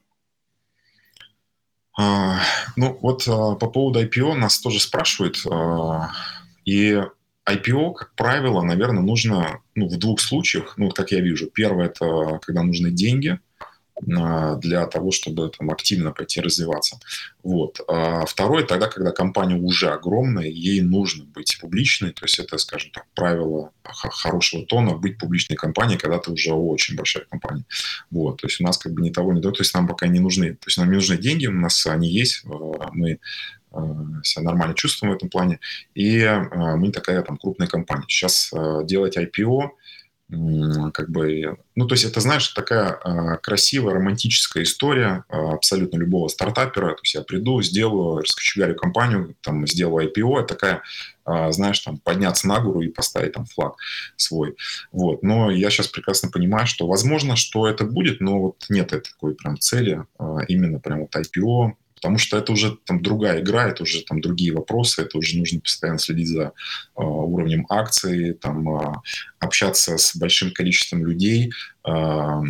А, ну, вот а, по поводу IPO нас тоже спрашивают. А, и IPO, как правило, наверное, нужно ну, в двух случаях, ну, как я вижу. Первое – это когда нужны деньги – для того, чтобы там, активно пойти развиваться. Вот. А второе, тогда, когда компания уже огромная, ей нужно быть публичной, то есть это, скажем так, правило хорошего тона, быть публичной компанией, когда ты уже очень большая компания. Вот. То есть у нас как бы ни того, ни того, то есть нам пока не нужны, то есть нам не нужны деньги, у нас они есть, а, мы а, себя нормально чувствуем в этом плане, и мы такая там крупная компания. Сейчас делать IPO – как бы, ну, то есть это, знаешь, такая э, красивая, романтическая история э, абсолютно любого стартапера. То есть я приду, сделаю, раскочегарю компанию, там, сделаю IPO, такая, э, знаешь, там, подняться на гору и поставить там флаг свой. Вот. Но я сейчас прекрасно понимаю, что возможно, что это будет, но вот нет такой прям цели, э, именно прям вот IPO, потому что это уже там другая игра, это уже там другие вопросы, это уже нужно постоянно следить за э, уровнем акций, там э, общаться с большим количеством людей, э,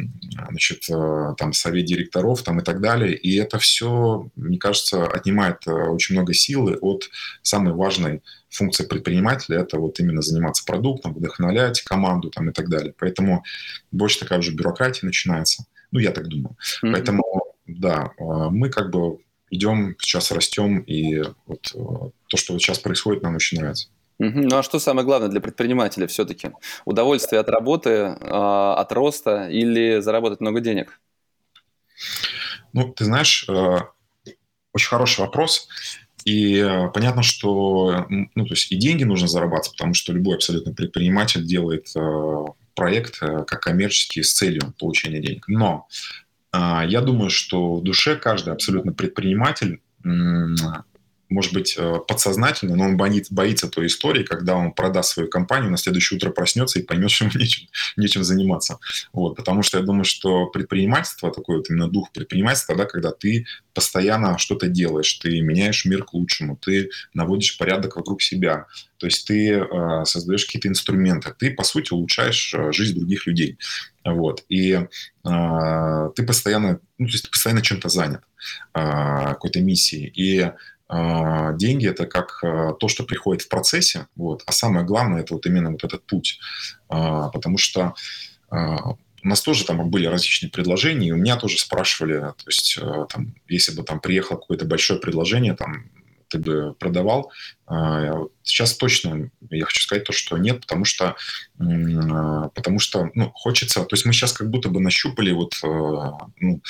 значит, э, там совет директоров там и так далее, и это все, мне кажется, отнимает э, очень много силы от самой важной функции предпринимателя, это вот именно заниматься продуктом, вдохновлять команду там и так далее. Поэтому больше такая уже бюрократия начинается. Ну, я так думаю. Mm-hmm. Поэтому, да, мы как бы идем, сейчас растем, и вот э, то, что вот сейчас происходит, нам очень нравится. Ну а что самое главное для предпринимателя все-таки? Удовольствие от работы, а, от роста или заработать много денег? Ну, ты знаешь, э, очень хороший вопрос. И э, понятно, что ну, то есть и деньги нужно зарабатывать, потому что любой абсолютно предприниматель делает проект как коммерческий с целью получения денег. Но я думаю, что в душе каждый абсолютно предприниматель может быть, э, подсознательно, но он боится, боится той истории, когда он продаст свою компанию, на следующее утро проснется и поймет, что ему нечем, нечем заниматься. Вот, потому что я думаю, что предпринимательство, такой вот именно дух предпринимательства, да, когда ты постоянно что-то делаешь, ты меняешь мир к лучшему, ты наводишь порядок вокруг себя, то есть ты э, создаешь какие-то инструменты, ты, по сути, улучшаешь э, жизнь других людей. Вот. И э, ты постоянно, ну, то есть ты постоянно чем-то занят, э, какой-то миссией. И деньги это как а, то, что приходит в процессе, вот, а самое главное это вот именно вот этот путь, а, потому что у нас тоже там были различные предложения, и у меня тоже спрашивали, то есть там, если бы там приехало какое-то большое предложение, там ты бы продавал. Сейчас точно я хочу сказать то, что нет, потому что, потому что ну, хочется, то есть мы сейчас как будто бы нащупали вот ну,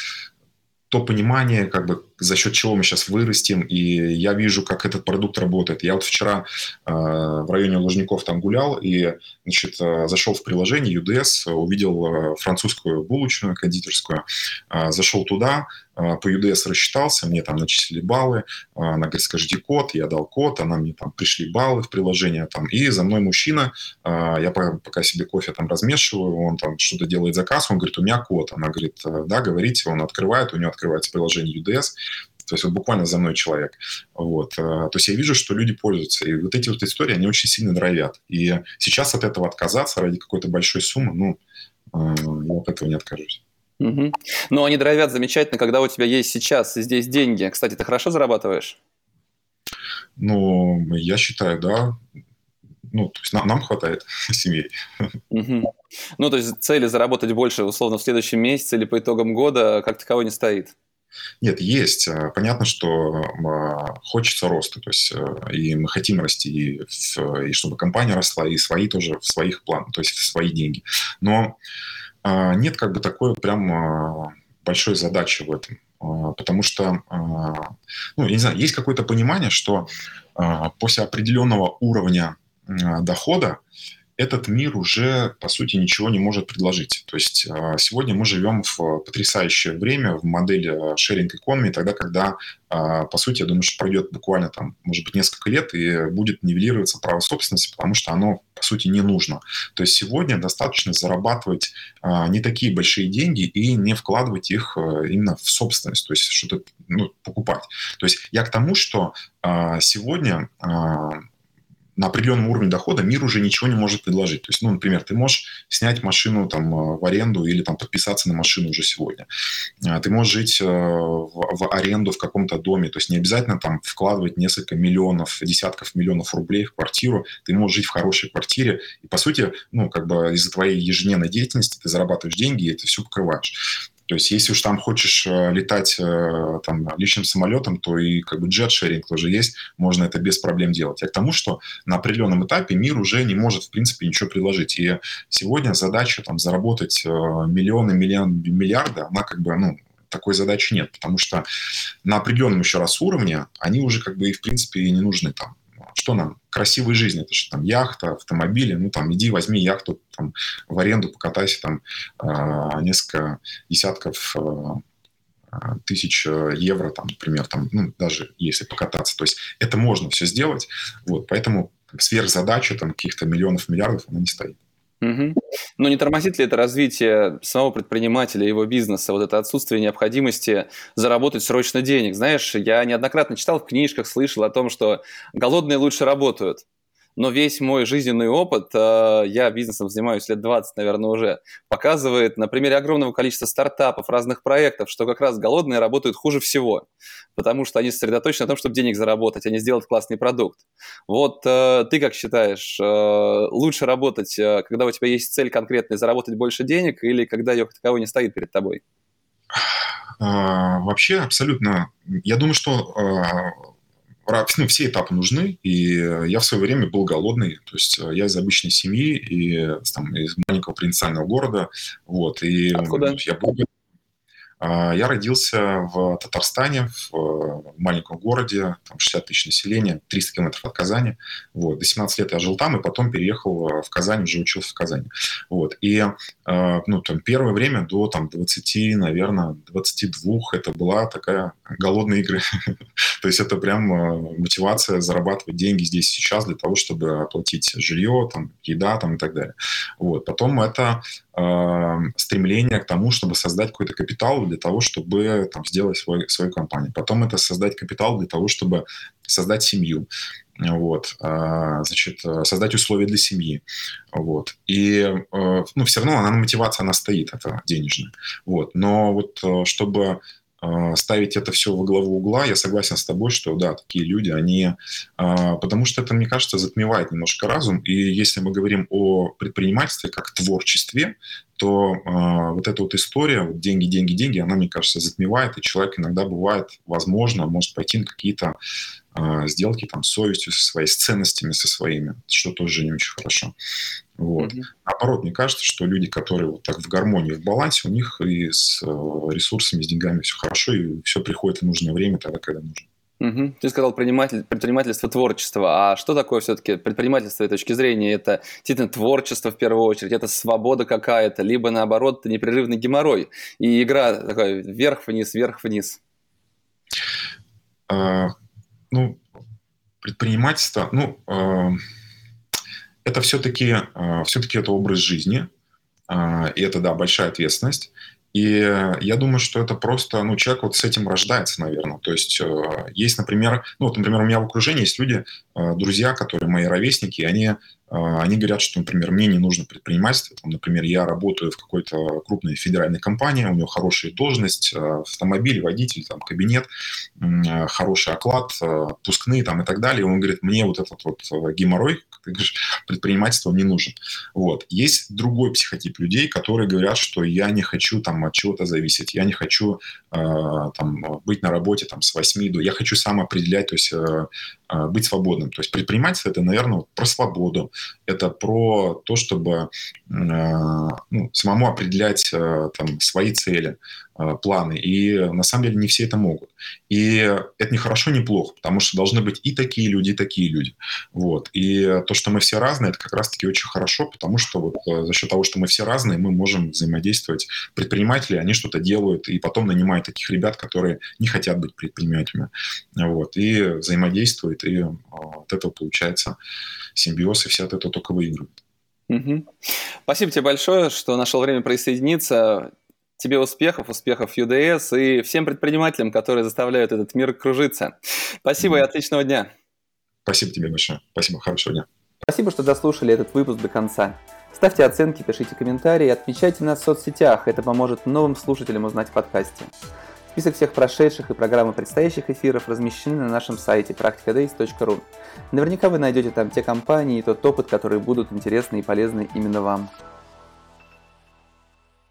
то понимание, как бы за счет чего мы сейчас вырастем, и я вижу, как этот продукт работает. Я вот вчера э, в районе Лужников там гулял, и значит, э, зашел в приложение UDS, увидел э, французскую булочную кондитерскую, э, зашел туда, по UDS рассчитался, мне там начислили баллы, э, она говорит, скажите код, я дал код, она мне там пришли баллы в приложение, там, и за мной мужчина, э, я пока, себе кофе там размешиваю, он там что-то делает заказ, он говорит, у меня код, она говорит, да, говорите, он открывает, у него открывается приложение UDS, То есть вот буквально за мной человек. Вот. То есть я вижу, что люди пользуются. И вот эти вот истории, они очень сильно драйвят. И сейчас от этого отказаться ради какой-то большой суммы, ну, я от этого не откажусь. Угу. Ну, они драйвят замечательно, когда у тебя есть сейчас здесь деньги. Кстати, ты хорошо зарабатываешь? Ну, я считаю, да. Ну, то есть нам, нам хватает семьи. Угу. Ну, то есть цели заработать больше, условно, в следующем месяце или по итогам года как таковой не стоит? Нет, есть. А, понятно, что а, хочется роста, то есть э, и мы хотим расти, и, и чтобы компания росла, и свои тоже в своих планах, то есть в свои деньги. Но а, нет как бы такой прям а, большой задачи в этом. А, потому что, ну, я не знаю, есть какое-то понимание, что после определенного уровня дохода этот мир уже, по сути, ничего не может предложить. То есть а, сегодня мы живем в потрясающее время в модели sharing economy, тогда, когда, а, по сути, я думаю, что пройдет буквально там, может быть, несколько лет и будет нивелироваться право собственности, потому что оно, по сути, не нужно. То есть сегодня достаточно зарабатывать а, не такие большие деньги и не вкладывать их именно в собственность, то есть что-то ну, покупать. То есть я к тому, что сегодня на определенном уровне дохода мир уже ничего не может предложить. То есть, ну, например, ты можешь снять машину там э, в аренду или там подписаться на машину уже сегодня. А, ты можешь жить э, в, в аренду в каком-то доме. То есть не обязательно там вкладывать несколько миллионов, десятков миллионов рублей в квартиру. Ты можешь жить в хорошей квартире. И, по сути, ну, как бы из-за твоей ежедневной деятельности ты зарабатываешь деньги и это все покрываешь. То есть, если уж там хочешь э, летать э, там, личным самолетом, то и как бы джет-шеринг тоже есть, можно это без проблем делать. Я к тому, что на определенном этапе мир уже не может, в принципе, ничего предложить. И сегодня задача там, заработать э, миллионы, миллион, миллиарды, она как бы, ну, такой задачи нет, потому что на определенном еще раз уровне они уже как бы и в принципе и не нужны там что нам? Красивая жизнь, это что там яхта, автомобили, ну там иди возьми яхту там, в аренду, покатайся там э, несколько десятков э, тысяч евро, там, например, там, ну, даже если покататься. То есть это можно все сделать, вот, поэтому сверхзадача там каких-то миллионов, миллиардов, она не стоит. Угу. Но не тормозит ли это развитие самого предпринимателя, его бизнеса, вот это отсутствие необходимости заработать срочно денег? Знаешь, я неоднократно читал в книжках, слышал о том, что голодные лучше работают но весь мой жизненный опыт, э, я бизнесом занимаюсь лет 20, наверное, уже, показывает на примере огромного количества стартапов, разных проектов, что как раз голодные работают хуже всего, потому что они сосредоточены на том, чтобы денег заработать, а не сделать классный продукт. Вот э, ты как считаешь, э, лучше работать, когда у тебя есть цель конкретная, заработать больше денег, или когда ее как таковой не стоит перед тобой? А, вообще абсолютно. Я думаю, что ну, все этапы нужны, и я в свое время был голодный, то есть э, я из обычной семьи, и там, из маленького провинциального города, вот, и Откуда? я был а, я родился в Татарстане, в маленьком городе, там 60 тысяч населения, 300 километров от Казани. Вот. До 17 лет я жил там, и потом переехал в Казань, уже учился в Казани. Вот. И а, ну, там, первое время до там, 20, наверное, 22 это была такая голодная игры. То есть это прям а, мотивация зарабатывать деньги здесь сейчас для того, чтобы оплатить жилье, там, еда там, и так далее. Вот. Потом это стремление к тому, чтобы создать какой-то капитал для того, чтобы там, сделать свой, свою компанию. Потом это создать капитал для того, чтобы создать семью. Вот, а, значит, создать условия для семьи. Вот. И э, ну, все равно она мотивация, она стоит, это денежная. Вот. Но вот э, чтобы э, ставить это все во главу угла, я согласен с тобой, что да, такие люди, они... Потому что это, мне кажется, затмевает немножко разум. И если мы говорим о предпринимательстве как творчестве, то э, вот эта вот история, вот деньги, деньги, деньги, она, мне кажется, затмевает, и человек иногда бывает, возможно, может пойти на какие-то сделки там с совестью, со своей, с ценностями, со своими, что тоже не очень хорошо. Вот. Mm-hmm. Наоборот, мне кажется, что люди, которые вот так в гармонии, в балансе, у них и с э, ресурсами, с деньгами все хорошо, и все приходит в нужное время, тогда, когда нужно. Угу. Ты сказал предприниматель, предпринимательство, творчество. А что такое все-таки предпринимательство с точки зрения? Это действительно творчество в первую очередь, это свобода какая-то, либо наоборот это непрерывный геморрой и игра такая вверх-вниз, вверх-вниз. А, ну, предпринимательство, ну, а, это все-таки, а, все-таки это образ жизни, а, и это, да, большая ответственность. И я думаю, что это просто, ну, человек вот с этим рождается, наверное. То есть есть, например, ну, вот, например, у меня в окружении есть люди, друзья, которые мои ровесники, они а, они говорят, что, например, мне не нужно предпринимательство. Там, например, я работаю в какой-то крупной федеральной компании, у него хорошая должность, автомобиль, водитель, там, кабинет, хороший оклад, пускные там, и так далее. И он говорит, мне вот этот вот геморрой, ты говоришь, предпринимательство не нужен. Вот. Есть другой психотип людей, которые говорят, что я не хочу там, от чего-то зависеть, я не хочу там, быть на работе там, с 8 до... Я хочу сам определять, то есть быть свободным. То есть предпринимательство – это, наверное, про свободу, это про то, чтобы э, ну, самому определять э, там, свои цели, э, планы. И на самом деле не все это могут. И это не хорошо, не плохо, потому что должны быть и такие люди, и такие люди. Вот. И то, что мы все разные, это как раз-таки очень хорошо, потому что вот за счет того, что мы все разные, мы можем взаимодействовать. Предприниматели, они что-то делают, и потом нанимают таких ребят, которые не хотят быть предпринимателями. Вот. И взаимодействуют, и от этого получается симбиоз, и все от этого только выигрывают. Угу. Спасибо тебе большое, что нашел время присоединиться. Тебе успехов, успехов UDS и всем предпринимателям, которые заставляют этот мир кружиться. Спасибо и отличного дня. Спасибо тебе большое. Спасибо, хорошего дня. Спасибо, что дослушали этот выпуск до конца. Ставьте оценки, пишите комментарии, отмечайте нас в соцсетях. Это поможет новым слушателям узнать в подкасте. Список всех прошедших и программы предстоящих эфиров размещены на нашем сайте practicadays.ru. Наверняка вы найдете там те компании и тот опыт, которые будут интересны и полезны именно вам.